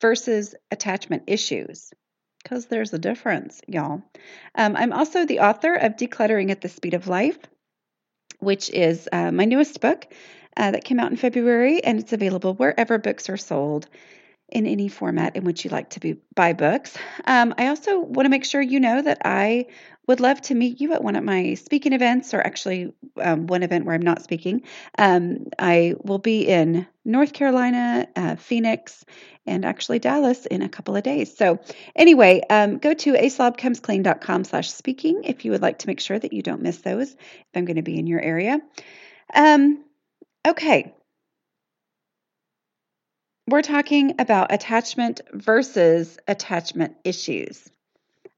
versus attachment issues because there's a difference, y'all. Um, I'm also the author of Decluttering at the Speed of Life, which is uh, my newest book uh, that came out in February, and it's available wherever books are sold in any format in which you like to be, buy books. Um, I also want to make sure you know that I would love to meet you at one of my speaking events, or actually um, one event where I'm not speaking. Um, I will be in North Carolina, uh, Phoenix, and actually Dallas in a couple of days. So anyway, um, go to aslobcomesclean.com slash speaking if you would like to make sure that you don't miss those if I'm going to be in your area. Um, okay, we're talking about attachment versus attachment issues.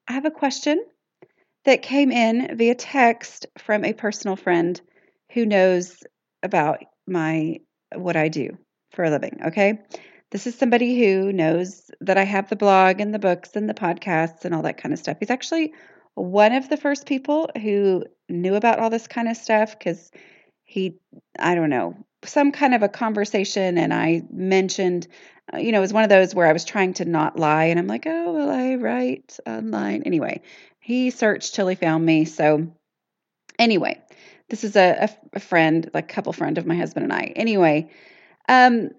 I have a question that came in via text from a personal friend who knows about my what I do for a living, okay? This is somebody who knows that I have the blog and the books and the podcasts and all that kind of stuff. He's actually one of the first people who knew about all this kind of stuff cuz he I don't know, some kind of a conversation and I mentioned, uh, you know, it was one of those where I was trying to not lie and I'm like, oh, well, I write online. Anyway, he searched till he found me. So, anyway, this is a, a, a friend, like couple friend of my husband and I. Anyway, um,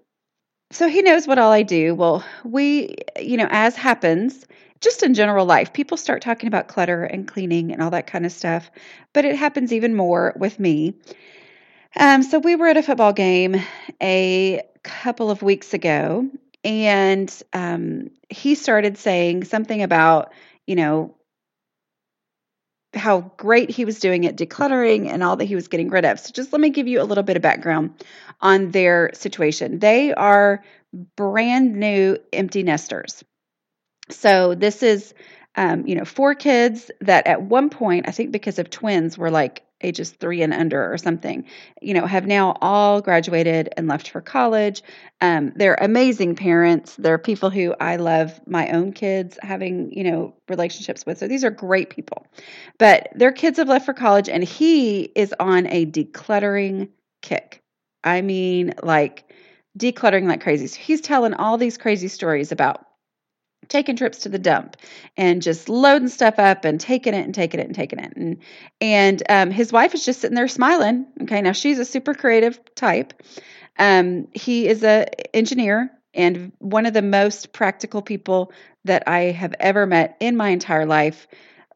so he knows what all I do. Well, we, you know, as happens, just in general life, people start talking about clutter and cleaning and all that kind of stuff, but it happens even more with me. Um, so we were at a football game a couple of weeks ago, and um, he started saying something about, you know, how great he was doing at decluttering and all that he was getting rid of. So just let me give you a little bit of background on their situation. They are brand new empty nesters. So this is um, you know, four kids that at one point, I think because of twins, were like ages three and under or something, you know, have now all graduated and left for college. Um, they're amazing parents. They're people who I love my own kids having, you know, relationships with. So these are great people. But their kids have left for college and he is on a decluttering kick. I mean, like decluttering like crazy. So he's telling all these crazy stories about taking trips to the dump and just loading stuff up and taking it and taking it and taking it. And and um, his wife is just sitting there smiling. Okay, now she's a super creative type. Um, he is a engineer and one of the most practical people that I have ever met in my entire life.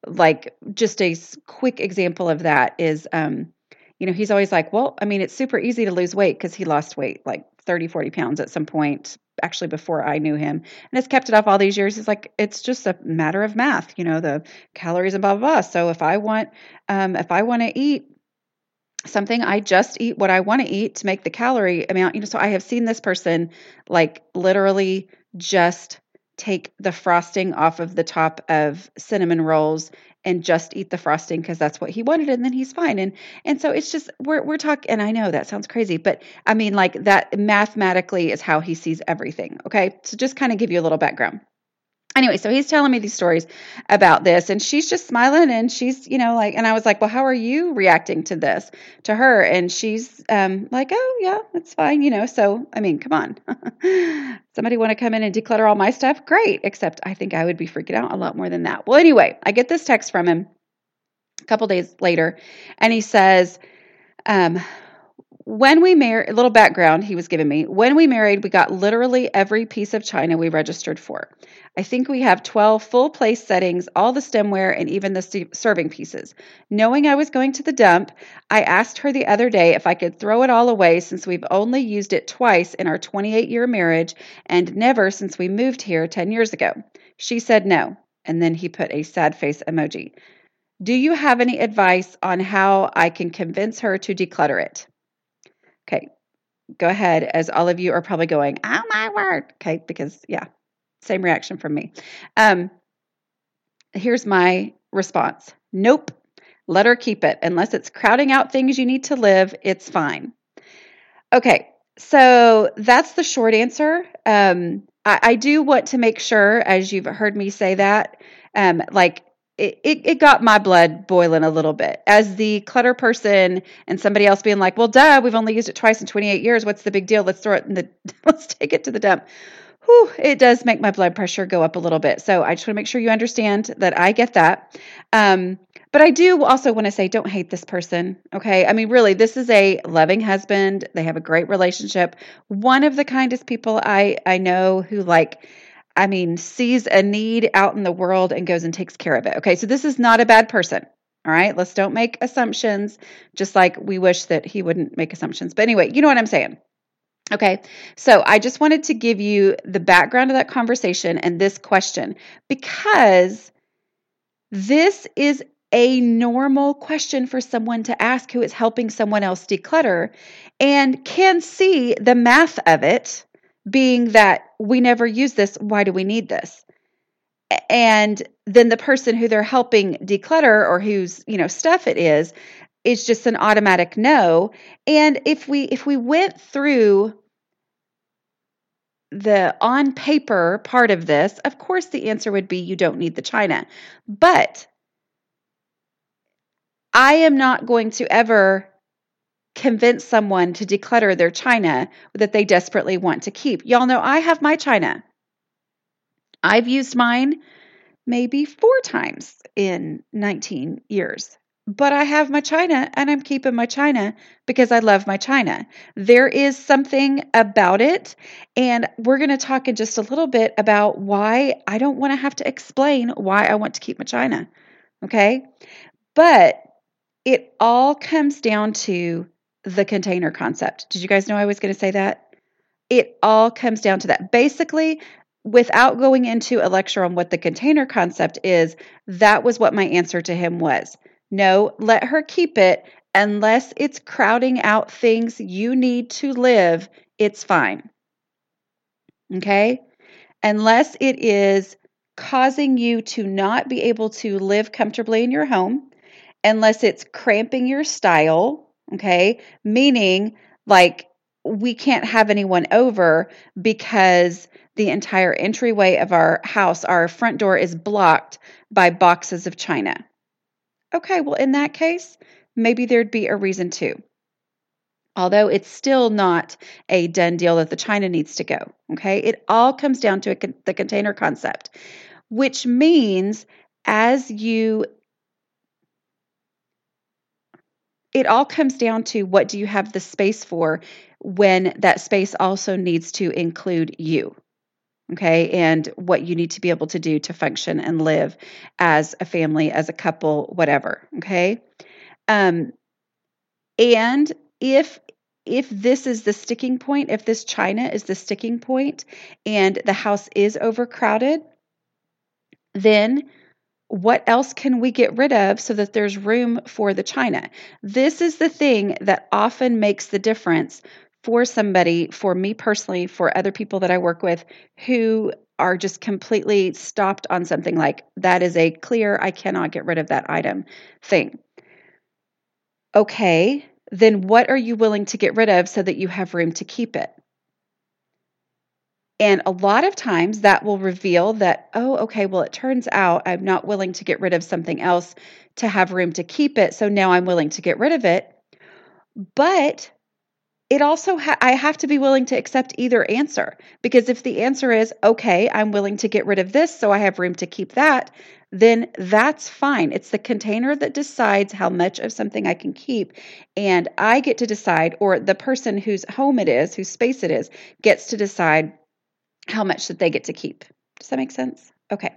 Like just a quick example of that is, um, you know, he's always like, well, I mean, it's super easy to lose weight because he lost weight like 30, 40 pounds at some point actually before I knew him and has kept it off all these years. He's like, it's just a matter of math, you know, the calories and blah, blah, blah. So if I want, um, if I want to eat something, I just eat what I want to eat to make the calorie amount, you know, so I have seen this person like literally just take the frosting off of the top of cinnamon rolls and just eat the frosting because that's what he wanted and then he's fine. And and so it's just we're we're talking and I know that sounds crazy but I mean like that mathematically is how he sees everything okay? So just kind of give you a little background anyway, so he's telling me these stories about this, and she's just smiling, and she's, you know, like, and I was like, well, how are you reacting to this, to her? And she's um, like, oh, yeah, that's fine, you know. So, I mean, come on. Somebody want to come in and declutter all my stuff? Great. Except I think I would be freaking out a lot more than that. Well, anyway, I get this text from him a couple days later, and he says, um, when we married, a little background he was giving me. When we married, we got literally every piece of china we registered for. I think we have 12 full place settings, all the stemware, and even the serving pieces. Knowing I was going to the dump, I asked her the other day if I could throw it all away since we've only used it twice in our 28 year marriage and never since we moved here 10 years ago. She said no, and then he put a sad face emoji. Do you have any advice on how I can convince her to declutter it? Go ahead, as all of you are probably going, oh my word. Okay, because yeah, Same reaction from me. Um, here's my response Nope. Let her keep it. Unless it's crowding out things you need to live, it's fine. Okay, so that's the short answer. Um, I, I, do want to make sure, as you've heard me say that, um, like it, it, got my blood boiling a little bit as the clutter person and somebody else being like, well, duh, we've only used it twice in 28 years. What's the big deal? Let's throw it in the, let's take it to the dump. Whew, it does make my blood pressure go up a little bit. So I just want to make sure you understand that I get that. Um, but I do also want to say, don't hate this person. Okay. I mean, really, this is a loving husband. They have a great relationship. One of the kindest people I, I know who, like, I mean, sees a need out in the world and goes and takes care of it. Okay. So this is not a bad person. All right. Let's don't make assumptions, just like we wish that he wouldn't make assumptions. But anyway, you know what I'm saying. Okay, so I just wanted to give you the background of that conversation and this question because this is a normal question for someone to ask who is helping someone else declutter and can see the math of it being that we never use this. Why do we need this? And then the person who they're helping declutter or whose, you know, stuff it is is just an automatic no. And if we if we went through the on paper part of this, of course the answer would be you don't need the china. But I am not going to ever convince someone to declutter their china that they desperately want to keep. Y'all know I have my china. I've used mine maybe four times in 19 years but I have my china and I'm keeping my china because I love my china. There is something about it. And we're going to talk in just a little bit about why I don't want to have to explain why I want to keep my china. Okay. But it all comes down to the container concept. Did you guys know I was going to say that? It all comes down to that. Basically, without going into a lecture on what the container concept is, that was what my answer to him was no, let her keep it unless it's crowding out things you need to live, it's fine. Okay? Unless it is causing you to not be able to live comfortably in your home, unless it's cramping your style, okay? Meaning, like, we can't have anyone over because the entire entryway of our house, our front door is blocked by boxes of china. Okay, well, in that case, maybe there'd be a reason to. Although it's still not a done deal that the China needs to go. Okay, it all comes down to a, the container concept, which means as you it all comes down to what do you have the space for when that space also needs to include you okay, and what you need to be able to do to function and live as a family, as a couple, whatever, okay? Um, and if if this is the sticking point, if this china is the sticking point and the house is overcrowded, then what else can we get rid of so that there's room for the china? This is the thing that often makes the difference for somebody, for me personally, for other people that I work with who are just completely stopped on something like that is a clear, I cannot get rid of that item thing. Okay, then what are you willing to get rid of so that you have room to keep it? And a lot of times that will reveal that, oh, okay, well, it turns out I'm not willing to get rid of something else to have room to keep it. So now I'm willing to get rid of it. But it also ha- I have to be willing to accept either answer because if the answer is okay, I'm willing to get rid of this so I have room to keep that, then that's fine. It's the container that decides how much of something I can keep and I get to decide or the person whose home it is, whose space it is, gets to decide how much that they get to keep. Does that make sense? Okay.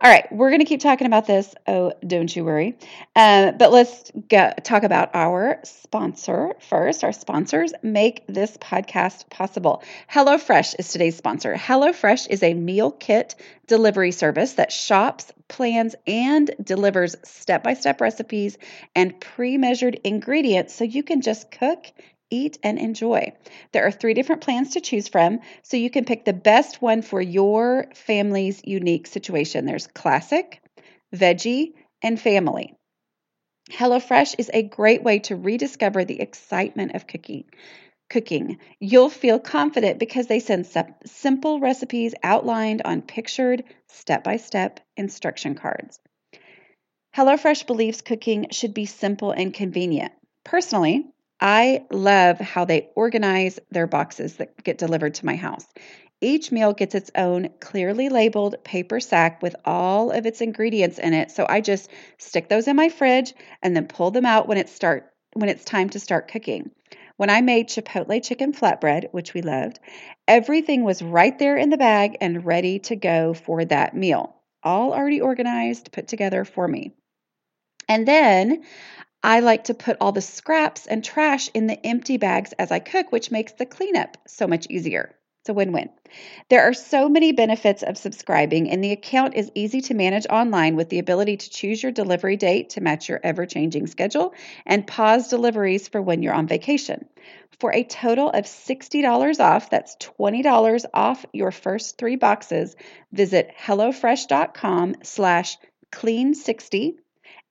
All right. We're going to keep talking about this. Oh, don't you worry. Uh, but let's get, talk about our sponsor first. Our sponsors make this podcast possible. HelloFresh is today's sponsor. HelloFresh is a meal kit delivery service that shops, plans, and delivers step by step recipes and pre measured ingredients so you can just cook eat and enjoy. There are three different plans to choose from, so you can pick the best one for your family's unique situation. There's classic, veggie, and family. HelloFresh is a great way to rediscover the excitement of cooking. Cooking. You'll feel confident because they send simple recipes outlined on pictured step by step instruction cards. HelloFresh believes cooking should be simple and convenient. Personally, I love how they organize their boxes that get delivered to my house. Each meal gets its own clearly labeled paper sack with all of its ingredients in it. So I just stick those in my fridge and then pull them out when it start when it's time to start cooking. When I made chipotle chicken flatbread, which we loved, everything was right there in the bag and ready to go for that meal. All already organized, put together for me. And then I like to put all the scraps and trash in the empty bags as I cook, which makes the cleanup so much easier. It's a win win. There are so many benefits of subscribing, and the account is easy to manage online with the ability to choose your delivery date to match your ever changing schedule and pause deliveries for when you're on vacation. For a total of $60 off, that's $20 off your first three boxes, visit HelloFresh.com slash clean60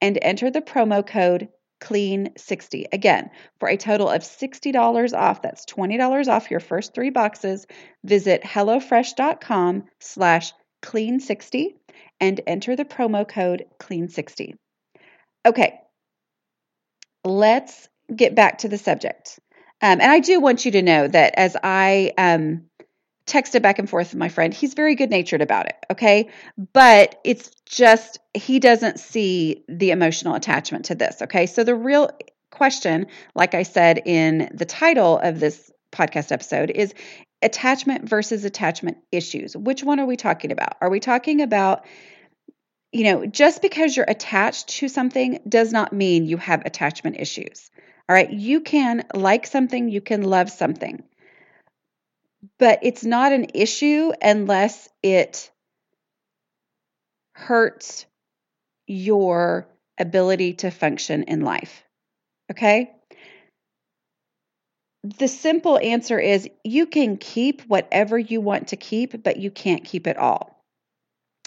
and enter the promo code clean60 again for a total of $60 off that's $20 off your first three boxes visit hellofresh.com slash clean60 and enter the promo code clean60 okay. Let's get back to the subject. Um, and i do want you to know that as i um, texted back and forth with my friend. He's very good natured about it, okay? But it's just, he doesn't see the emotional attachment to this, okay? So the real question, like I said in the title of this podcast episode, is attachment versus attachment issues. Which one are we talking about? Are we talking about you know, just because you're attached to something does not mean you have attachment issues. All right, you can like something, you can love something but it's not an issue unless it hurts your ability to function in life. Okay? The simple answer is you can keep whatever you want to keep, but you can't keep it all.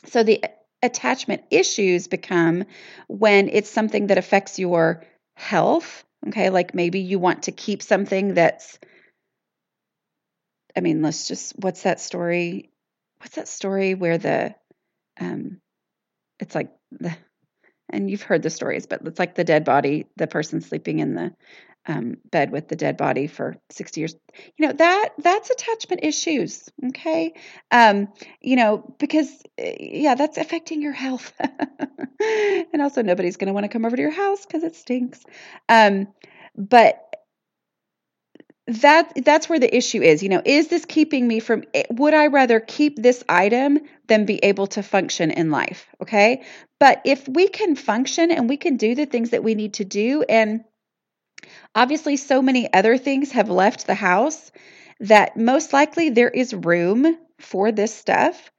So the attachment issues become when it's something that affects your health. Okay, like maybe you want to keep something that's I mean, let's just what's that story? What's that story where the um it's like the and you've heard the stories, but it's like the dead body, the person sleeping in the um, bed with the dead body for 60 years. You know, that that's attachment issues. Okay. Um, you know, because eh, yeah, that's affecting your health. and also nobody's gonna want to come over to your house because it stinks. Um, but that that's where the issue is you know is this keeping me from eh, would i rather keep this item than be able to function in life okay? But if we can function and we can do the things that we need to do and obviously so many other things have left the house that most likely there is room for this stuff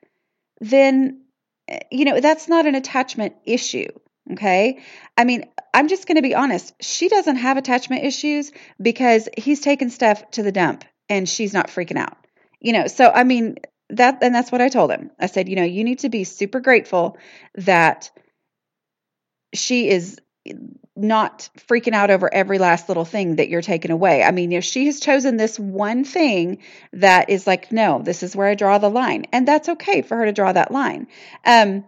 then eh, you know that's not an attachment issue Okay. I mean, I'm just going to be honest. She doesn't have attachment issues because he's taking stuff to the dump and she's not freaking out. You know, so I mean, that, and that's what I told him. I said, you know, you need to be super grateful that she is not freaking out over every last little thing that you're taking away. I mean, if she has chosen this one thing that is like, no, this is where I draw the line, and that's okay for her to draw that line. Um,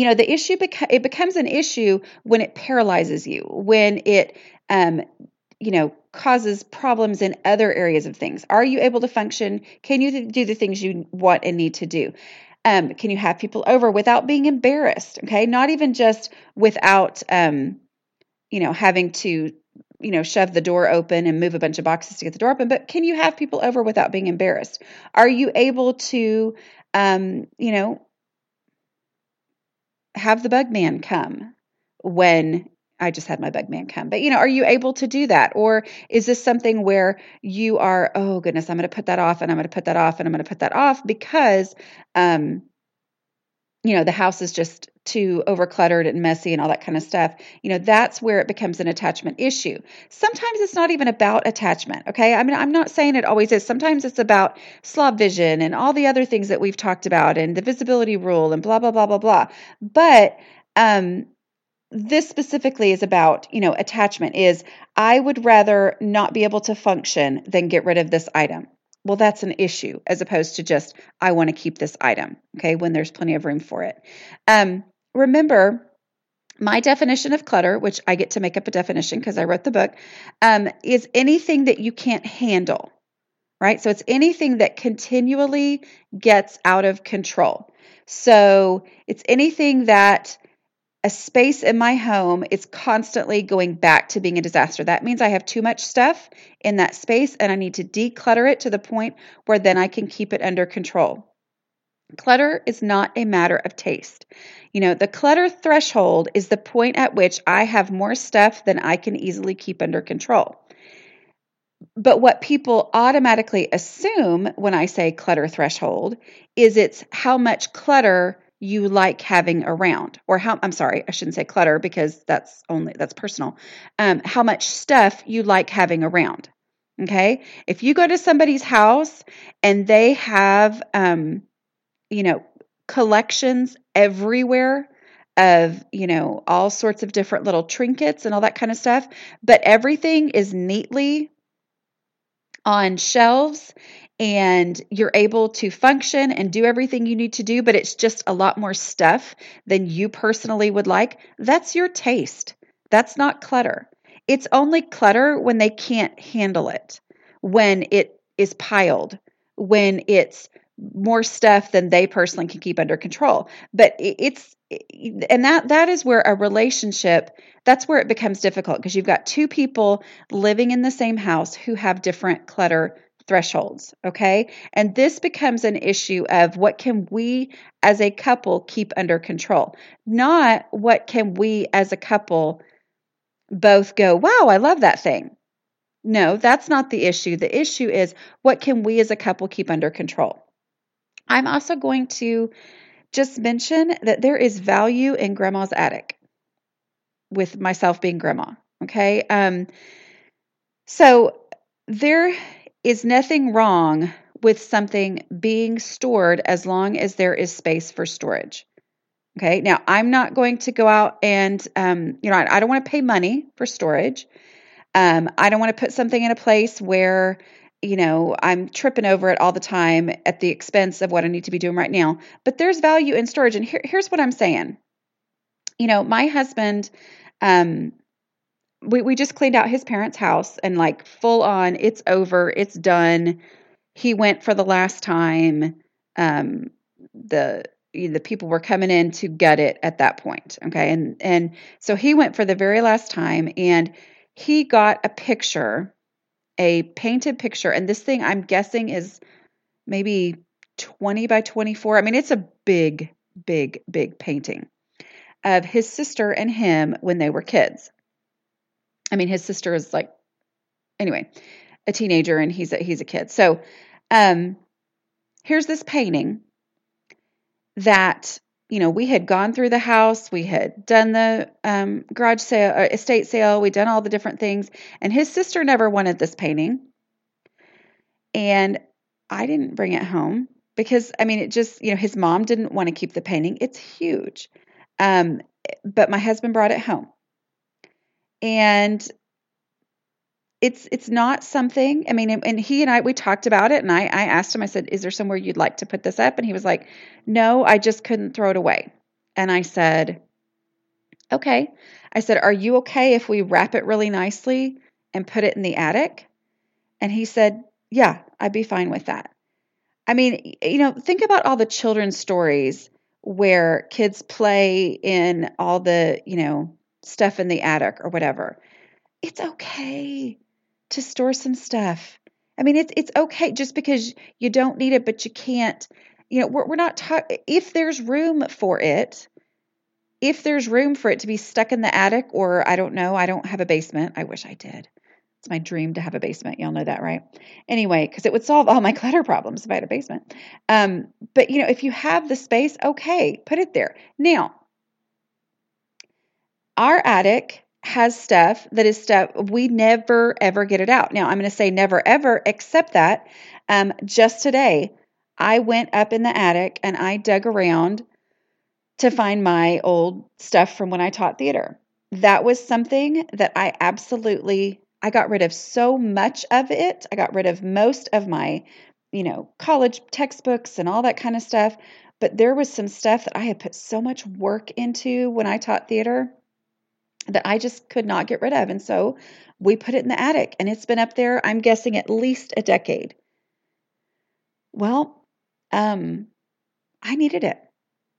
you know the issue beca- it becomes an issue when it paralyzes you when it um you know causes problems in other areas of things. Are you able to function? Can you do the things you want and need to do? Um, can you have people over without being embarrassed okay? Not even just without um, you know having to you know shove the door open and move a bunch of boxes to get the door open but can you have people over without being embarrassed? Are you able to um, you know have the bug man come when I just had my bug man come. But you know, are you able to do that? Or is this something where you are, oh goodness, I'm going to put that off and I'm going to put that off and I'm going to put that off because um you know, the house is just too overcluttered and messy and all that kind of stuff, you know, that's where it becomes an attachment issue. Sometimes it's not even about attachment, okay? I mean, I'm not saying it always is. Sometimes it's about slob vision and all the other things that we've talked about and the visibility rule and blah, blah, blah, blah, blah. But, um, this specifically is about, you know, attachment is I would rather not be able to function than get rid of this item. Well, that's an issue as opposed to just I want to keep this item, okay, when there's plenty of room for it. Um, remember, my definition of clutter, which I get to make up a definition because I wrote the book, um, is anything that you can't handle, right? So it's anything that continually gets out of control. So it's anything that a space in my home is constantly going back to being a disaster. That means I have too much stuff in that space and I need to declutter it to the point where then I can keep it under control. Clutter is not a matter of taste. You know, the clutter threshold is the point at which I have more stuff than I can easily keep under control. But what people automatically assume when I say clutter threshold is it's how much clutter you like having around or how I'm sorry, I shouldn't say clutter because that's only that's personal. Um, how much stuff you like having around. Okay? If you go to somebody's house and they have um, you know, collections everywhere of, you know, all sorts of different little trinkets and all that kind of stuff, but everything is neatly on shelves and you're able to function and do everything you need to do, but it's just a lot more stuff than you personally would like, that's your taste. That's not clutter. It's only clutter when they can't handle it, when it is piled, when it's more stuff than they personally can keep under control. But it's and that that is where a relationship that's where it becomes difficult because you've got two people living in the same house who have different clutter thresholds, okay? And this becomes an issue of what can we as a couple keep under control, not what can we as a couple both go, wow, I love that thing. No, that's not the issue. The issue is what can we as a couple keep under control? I'm also going to just mention that there is value in grandma's attic with myself being grandma, okay? Um so there is nothing wrong with something being stored as long as there is space for storage. Okay, now I'm not going to go out and, um, you know, I, I don't want to pay money for storage. Um, I don't want to put something in a place where, you know, I'm tripping over it all the time at the expense of what I need to be doing right now. But there's value in storage. And here, here's what I'm saying. You know, my husband, um, we, we just cleaned out his parents' house and like full on, it's over, it's done. He went for the last time. Um, the the people were coming in to gut it at that point. Okay. And and so he went for the very last time and he got a picture, a painted picture, and this thing I'm guessing is maybe 20 by 24. I mean, it's a big, big, big painting of his sister and him when they were kids. I mean, his sister is like, anyway, a teenager and he's a, he's a kid. So, um, here's this painting that you know we had gone through the house, we had done the um, garage sale, uh, estate sale, we'd done all the different things, and his sister never wanted this painting, and I didn't bring it home because I mean, it just you know his mom didn't want to keep the painting. It's huge, um, but my husband brought it home and it's it's not something i mean and he and i we talked about it and i i asked him i said is there somewhere you'd like to put this up? And he was like no i just couldn't throw it away. And i said okay. I said are you okay if we wrap it really nicely and put it in the attic? And he said yeah i'd be fine with that. I mean you know think about all the children's stories where kids play in all the you know stuff in the attic or whatever. It's okay to store some stuff. I mean, it's it's okay just because you don't need it, but you can't. You know, we're we're not talking. If there's room for it, if there's room for it to be stuck in the attic, or I don't know, I don't have a basement. I wish I did. It's my dream to have a basement. Y'all know that, right? Anyway, because it would solve all my clutter problems if I had a basement. Um, but you know, if you have the space, okay, put it there. Now, our attic has stuff that is stuff we never ever get it out. Now, I'm going to say never ever, except that um, just today I went up in the attic and I dug around to find my old stuff from when I taught theater. That was something that I absolutely I got rid of so much of it. I got rid of most of my, you know, college textbooks and all that kind of stuff, but there was some stuff that I had put so much work into when I taught theater that I just could not get rid of. And so we put it in the attic and it's been up there, I'm guessing at least a decade. Well, um, I needed it.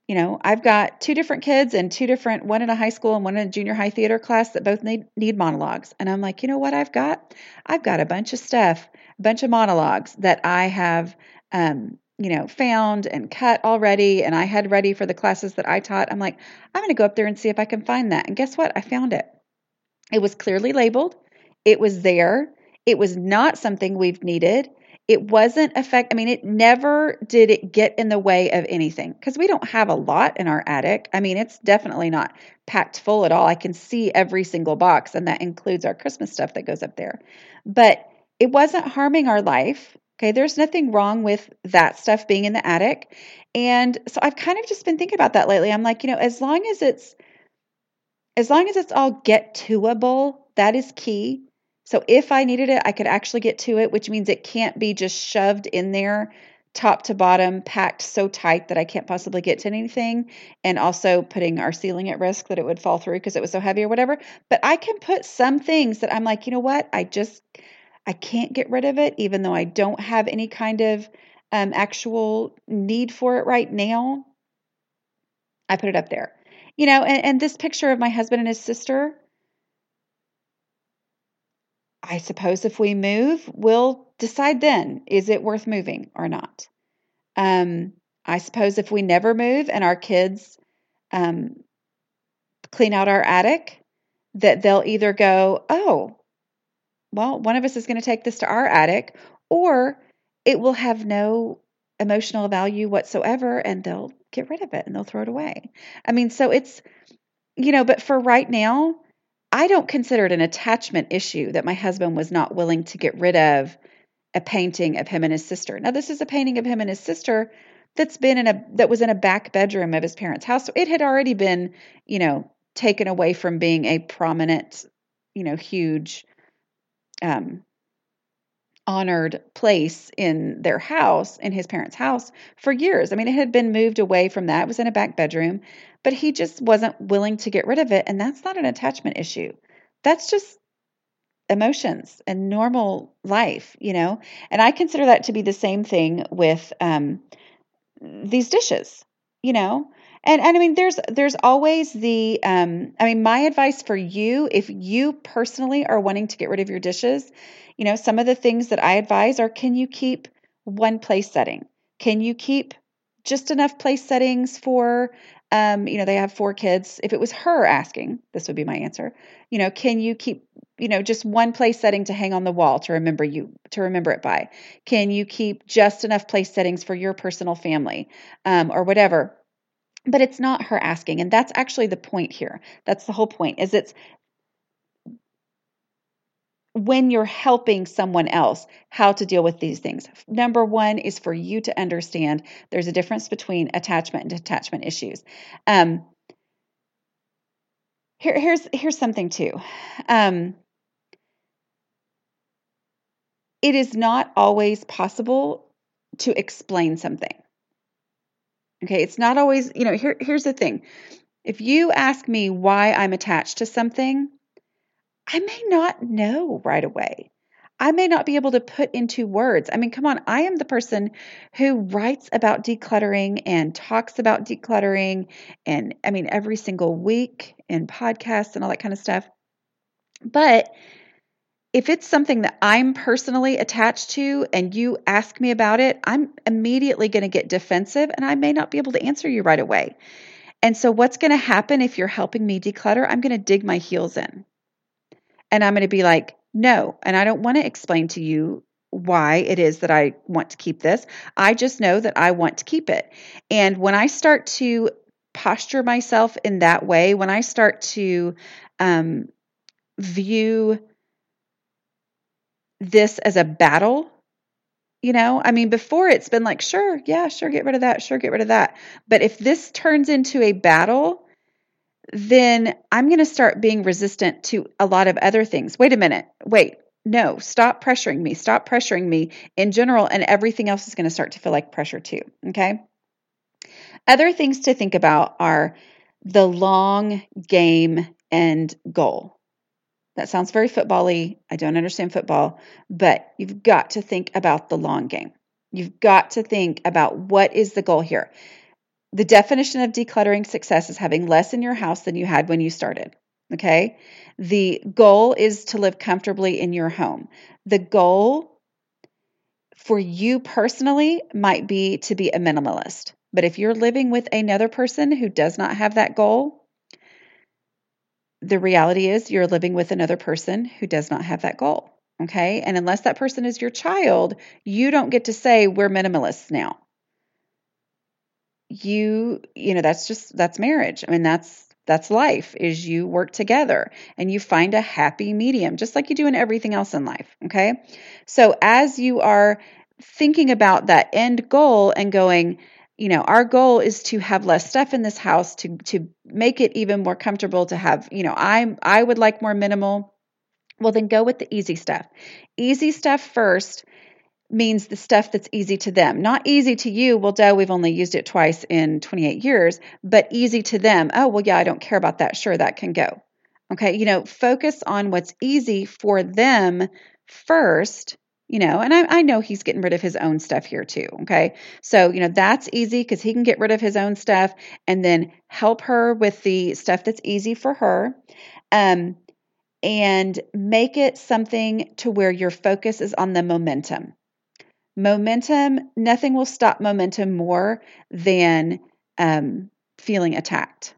You know, I've got two different kids and two different, one in a high school and one in a junior high theater class that both need, need monologues. And I'm like, you know what I've got? I've got a bunch of stuff, a bunch of monologues that I have, um, you know, found and cut already. And I had ready for the classes that I taught. I'm like, I'm going to go up there and see if I can find that. And guess what? I found it. It was clearly labeled, it was there. It was not something we've needed it wasn't affect i mean it never did it get in the way of anything because we don't have a lot in our attic i mean it's definitely not packed full at all i can see every single box and that includes our christmas stuff that goes up there but it wasn't harming our life okay there's nothing wrong with that stuff being in the attic and so i've kind of just been thinking about that lately i'm like you know as long as it's as long as it's all get toable that is key so if I needed it, I could actually get to it, which means it can't be just shoved in there top to bottom, packed so tight that I can't possibly get to anything, and also putting our ceiling at risk that it would fall through because it was so heavy or whatever. But I can put some things that I'm like, you know what? I just I can't get rid of it, even though I don't have any kind of um, actual need for it right now. I put it up there. You know, and, and this picture of my husband and his sister, I suppose if we move, we'll decide then is it worth moving or not. Um, I suppose if we never move and our kids um, clean out our attic, that they'll either go, oh, well, one of us is going to take this to our attic, or it will have no emotional value whatsoever and they'll get rid of it and they'll throw it away. I mean, so it's, you know, but for right now, I don't consider it an attachment issue that my husband was not willing to get rid of a painting of him and his sister. Now this is a painting of him and his sister that's been in a that was in a back bedroom of his parents' house. So it had already been, you know, taken away from being a prominent, you know, huge um honored place in their house, in his parents' house, for years. I mean, it had been moved away from that. It was in a back bedroom, but he just wasn't willing to get rid of it. And that's not an attachment issue. That's just emotions and normal life, you know? And I consider that to be the same thing with um, these dishes, you know? And, and I mean, there's there's always the um, I mean, my advice for you, if you personally are wanting to get rid of your dishes, you know, some of the things that I advise are can you keep one place setting? Can you keep just enough place settings for um, you know, they have four kids. If it was her asking, this would be my answer. You know, can you keep, you know, just one place setting to hang on the wall to remember you to remember it by? Can you keep just enough place settings for your personal family, um, or whatever? But it's not her asking, and that's actually the point here. That's the whole point. Is it's when you're helping someone else how to deal with these things. Number one is for you to understand there's a difference between attachment and detachment issues. Um, here, here's here's something too. Um, it is not always possible to explain something. Okay, it's not always, you know, here, here's the thing. If you ask me why I'm attached to something, I may not know right away. I may not be able to put into words. I mean, come on, I am the person who writes about decluttering and talks about decluttering, and I mean, every single week in podcasts and all that kind of stuff. But if it's something that I'm personally attached to and you ask me about it, I'm immediately going to get defensive and I may not be able to answer you right away. And so, what's going to happen if you're helping me declutter? I'm going to dig my heels in. And I'm going to be like, no. And I don't want to explain to you why it is that I want to keep this. I just know that I want to keep it. And when I start to posture myself in that way, when I start to um, view this as a battle, you know, I mean, before it's been like, sure, yeah, sure, get rid of that, sure, get rid of that. But if this turns into a battle, then I'm going to start being resistant to a lot of other things. Wait a minute. Wait. No, stop pressuring me. Stop pressuring me in general, and everything else is going to start to feel like pressure too. Okay. Other things to think about are the long game and goal. That sounds very football-y. I don't understand football, but you've got to think about the long game. You've got to think about what is the goal here. The definition of decluttering success is having less in your house than you had when you started. Okay. The goal is to live comfortably in your home. The goal for you personally might be to be a minimalist. But if you're living with another person who does not have that goal, the reality is you're living with another person who does not have that goal. Okay. And unless that person is your child, you don't get to say, we're minimalists now. You, you know, that's just, that's marriage. I mean, that's, that's life is you work together and you find a happy medium just like you do in everything else in life okay so as you are thinking about that end goal and going you know our goal is to have less stuff in this house to to make it even more comfortable to have you know i i would like more minimal. Well then go with the easy stuff. Easy stuff first means the stuff that's easy to them. Not easy to you well duh we've only used it twice in 28 years but easy to them. Oh well yeah i don't care about that. Sure that can go. Okay you know focus on what's easy for them first you know, and I, I know he's getting rid of his own stuff here too. Okay. So, you know, that's easy because he can get rid of his own stuff and then help her with the stuff that's easy for her. Um, and make it something to where your focus is on the momentum. Momentum, nothing will stop momentum more than um, feeling attacked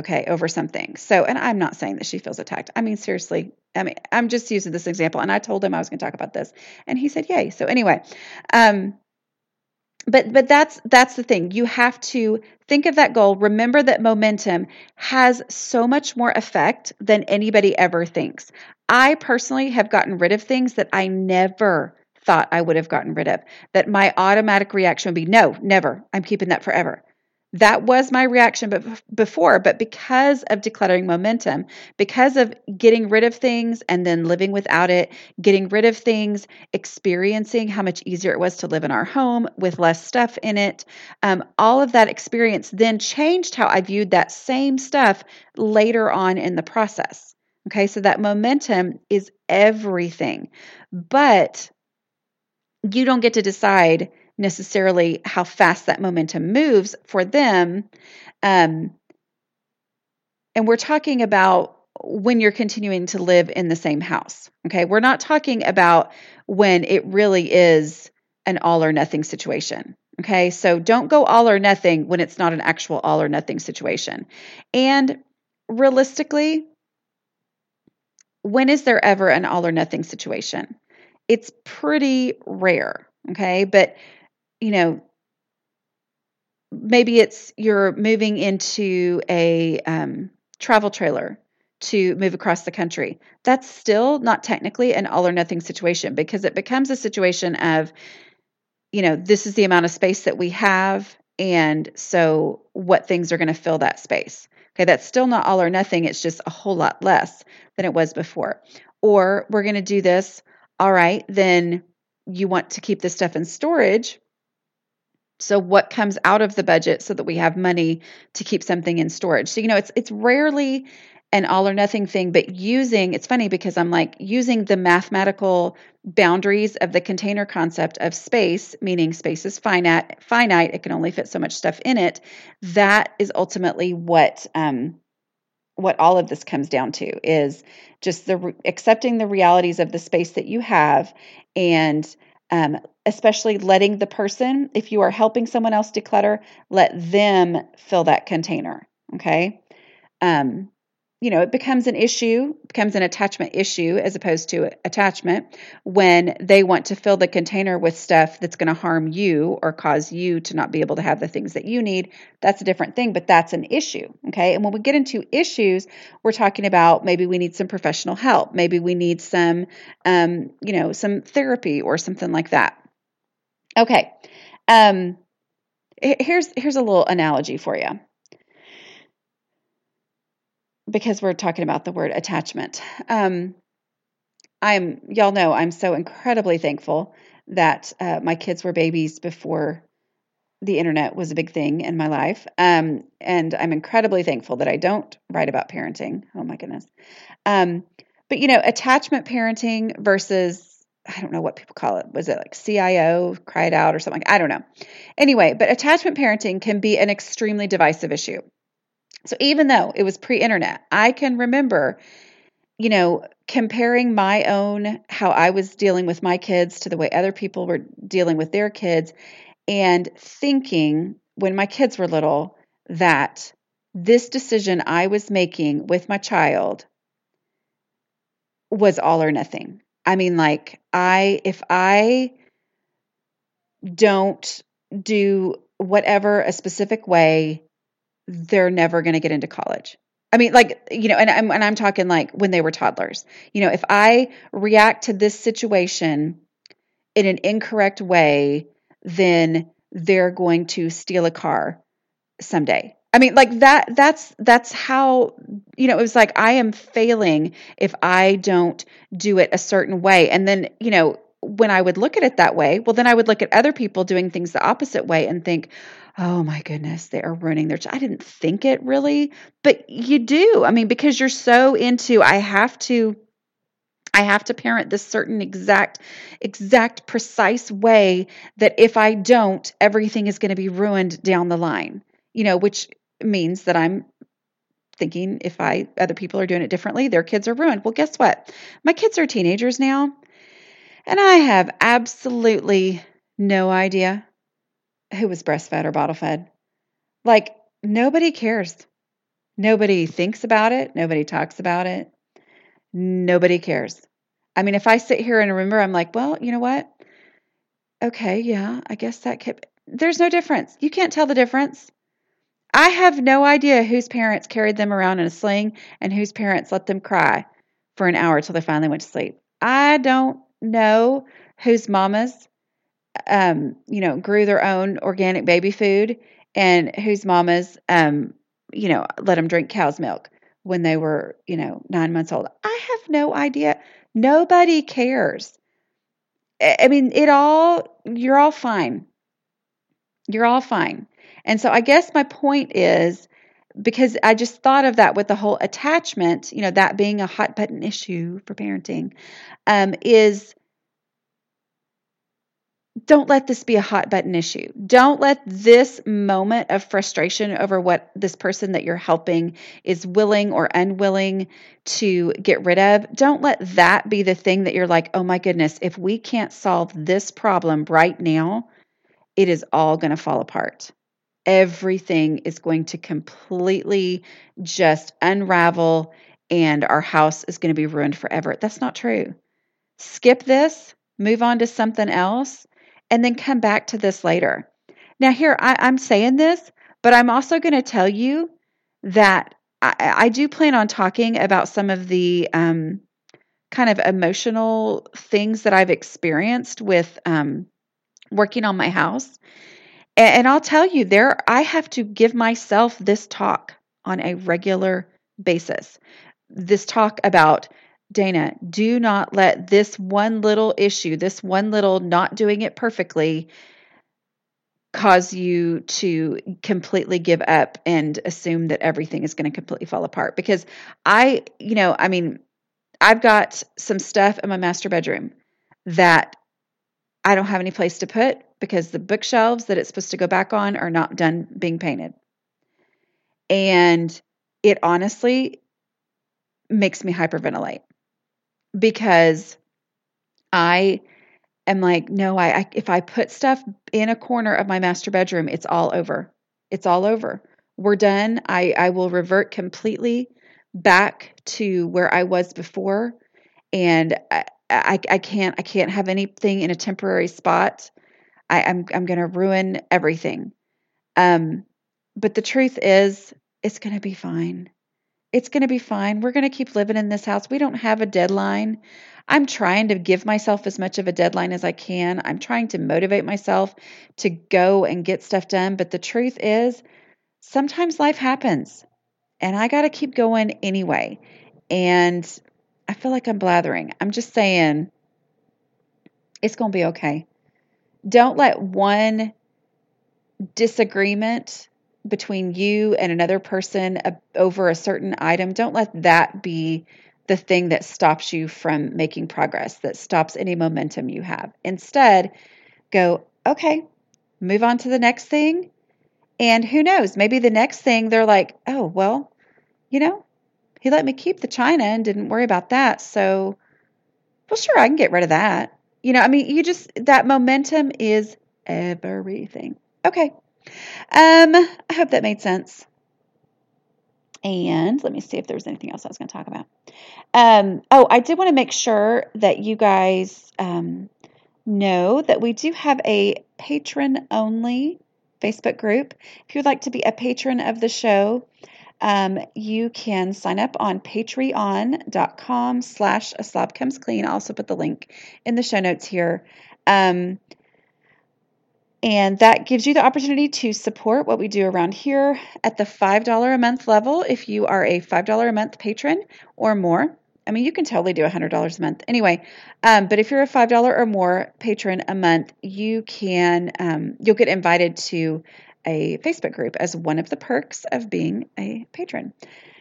okay, over something. So, and I'm not saying that she feels attacked. I mean, seriously, I mean, I'm just using this example. And I told him I was going to talk about this, and he said, "Yay!" So anyway, um, but but that's that's the thing. You have to think of that goal. Remember that momentum has so much more effect than anybody ever thinks. I personally have gotten rid of things that I never thought I would have gotten rid of. That my automatic reaction would be, "No, never. I'm keeping that forever." That was my reaction before, but because of decluttering momentum, because of getting rid of things and then living without it, getting rid of things, experiencing how much easier it was to live in our home with less stuff in it, um, all of that experience then changed how I viewed that same stuff later on in the process. Okay, so that momentum is everything, but you don't get to decide necessarily how fast that momentum moves for them. Um, and we're talking about when you're continuing to live in the same house. Okay. We're not talking about when it really is an all or nothing situation. Okay. So don't go all or nothing when it's not an actual all or nothing situation. And realistically, when is there ever an all or nothing situation? It's pretty rare. Okay. But you know, maybe it's you're moving into a um, travel trailer to move across the country. That's still not technically an all or nothing situation because it becomes a situation of, you know, this is the amount of space that we have. And so what things are going to fill that space? Okay, that's still not all or nothing. It's just a whole lot less than it was before. Or we're going to do this. All right, then you want to keep this stuff in storage so what comes out of the budget so that we have money to keep something in storage. So you know it's it's rarely an all or nothing thing, but using it's funny because I'm like using the mathematical boundaries of the container concept of space, meaning space is finite, finite, it can only fit so much stuff in it. That is ultimately what um, what all of this comes down to is just the accepting the realities of the space that you have and um, especially letting the person, if you are helping someone else declutter, let them fill that container. Okay. Um, you know, it becomes an issue, becomes an attachment issue as opposed to attachment when they want to fill the container with stuff that's going to harm you or cause you to not be able to have the things that you need. That's a different thing, but that's an issue. Okay. And when we get into issues, we're talking about maybe we need some professional help. Maybe we need some, um, you know, some therapy or something like that. Okay. Um, here's here's a little analogy for you because we're talking about the word attachment. Um, I'm, y'all know, I'm so incredibly thankful that uh, my kids were babies before the internet was a big thing in my life. Um, and I'm incredibly thankful that I don't write about parenting. Oh my goodness. Um, but you know, attachment parenting versus I don't know what people call it. Was it like CIO, cried out or something? I don't know. Anyway, but attachment parenting can be an extremely divisive issue. So even though it was pre internet, I can remember, you know, comparing my own, how I was dealing with my kids to the way other people were dealing with their kids, and thinking when my kids were little that this decision I was making with my child was all or nothing. I mean, like, I, if I don't do whatever a specific way they're never going to get into college. I mean, like, you know, and I'm, and I'm talking like when they were toddlers. You know, if I react to this situation in an incorrect way, then they're going to steal a car someday. I mean, like that, that's, that's how, you know, it was like, I am failing if I don't do it a certain way. And then, you know, when I would look at it that way, well, then I would look at other people doing things the opposite way and think, oh my goodness, they are ruining their. Ch-. I didn't think it really, but you do. I mean, because you're so into, I have to. I have to parent this certain exact, exact, precise way that if I don't, everything is going to be ruined down the line. You know, which means that I'm thinking if I other people are doing it differently, their kids are ruined. Well, guess what? My kids are teenagers now, and I have absolutely no idea who was breastfed or bottle fed. Like, nobody cares. Nobody thinks about it. Nobody talks about it. Nobody cares. I mean, if I sit here and remember, I'm like, well, you know what? Okay, yeah, I guess that could. There's no difference. You can't tell the difference. I have no idea whose parents carried them around in a sling and whose parents let them cry for an hour till they finally went to sleep. I don't know whose mamas um, you know, grew their own organic baby food and whose mamas, um, you know, let them drink cow's milk when they were, you know, nine months old. I have no idea. Nobody cares. I mean, it all, you're all fine. You're all fine. And so I guess my point is because I just thought of that with the whole attachment, you know, that being a hot button issue for parenting, um, is don't let this be a hot button issue. Don't let this moment of frustration over what this person that you're helping is willing or unwilling to get rid of, don't let that be the thing that you're like, oh my goodness, if we can't solve this problem right now, it is all going to fall apart. Everything is going to completely just unravel and our house is going to be ruined forever. That's not true. Skip this, move on to something else and then come back to this later. Now, here, I, am saying this, but I'm also going to tell you that I, I, do plan on talking about some of the um, kind of emotional things that I've experienced with um, working on my house. And, and I'll tell you, there, I have to give myself this talk on a regular basis. This talk about Dana, do not let this one little issue, this one little not doing it perfectly, cause you to completely give up and assume that everything is going to completely fall apart. Because I, you know, I mean, I've got some stuff in my master bedroom that I don't have any place to put because the bookshelves that it's supposed to go back on are not done being painted. And it honestly makes me hyperventilate because I am like, no, I, I, if I put stuff in a corner of my master bedroom, it's all over. It's all over. We're done. I I will revert completely back to where I was before, and I, I, I can't I can't have anything in a temporary spot. I, I'm I'm going to ruin everything. Um, but the truth is, it's to be fine. It's to be fine. We're to keep living in this house. We don't have a deadline. I'm trying to give myself as much of a deadline as I can. I'm trying to motivate myself to go and get stuff done. But the truth is, sometimes life happens and I got to keep going anyway. And I feel like I'm blathering. I'm just saying it's going to be okay. Don't let one disagreement between you and another person over a certain item, don't let that be the thing that stops you from making progress, that stops any momentum you have. Instead, go, okay, move on to the next thing. And who knows, maybe the next thing they're like, oh, well, you know, he let me keep the china and didn't worry about that. So, well, sure, I can get rid of that. You know, I mean, you just, that momentum is everything. Okay. Um, I hope that made sense. And let me see if there was anything else I was going to talk about. Um, oh, I did want to make sure that you guys um, know that we do have a patron only Facebook group. If you'd like to be a patron of the show, um, you can sign up on patreon.com slash a slob comes clean. I'll also put the link in the show notes here. Um, and that gives you the opportunity to support what we do around here at the $5 a month level if you are a $5 a month patron or more. I mean, you can totally do $100 a month anyway. Um, but if you're a $5 or more patron a month, you can, um, you'll get invited to a Facebook group as one of the perks of being a patron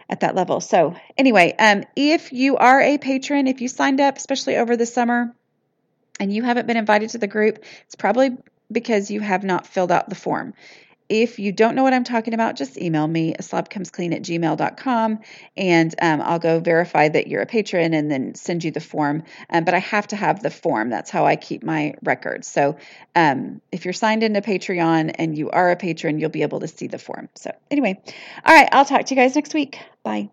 at that level. So, anyway, um, if you are a patron, if you signed up, especially over the summer, and you haven't been invited to the group, it's probably because you have not filled out the form. If you don't know what I'm talking about, just email me, slobcomesclean at gmail.com, and um, I'll go verify that you're a patron and then send you the form. Um, but I have to have the form. That's how I keep my records. So um, if you're signed into Patreon and you are a patron, you'll be able to see the form. So, anyway, all right, I'll talk to you guys next week. Bye.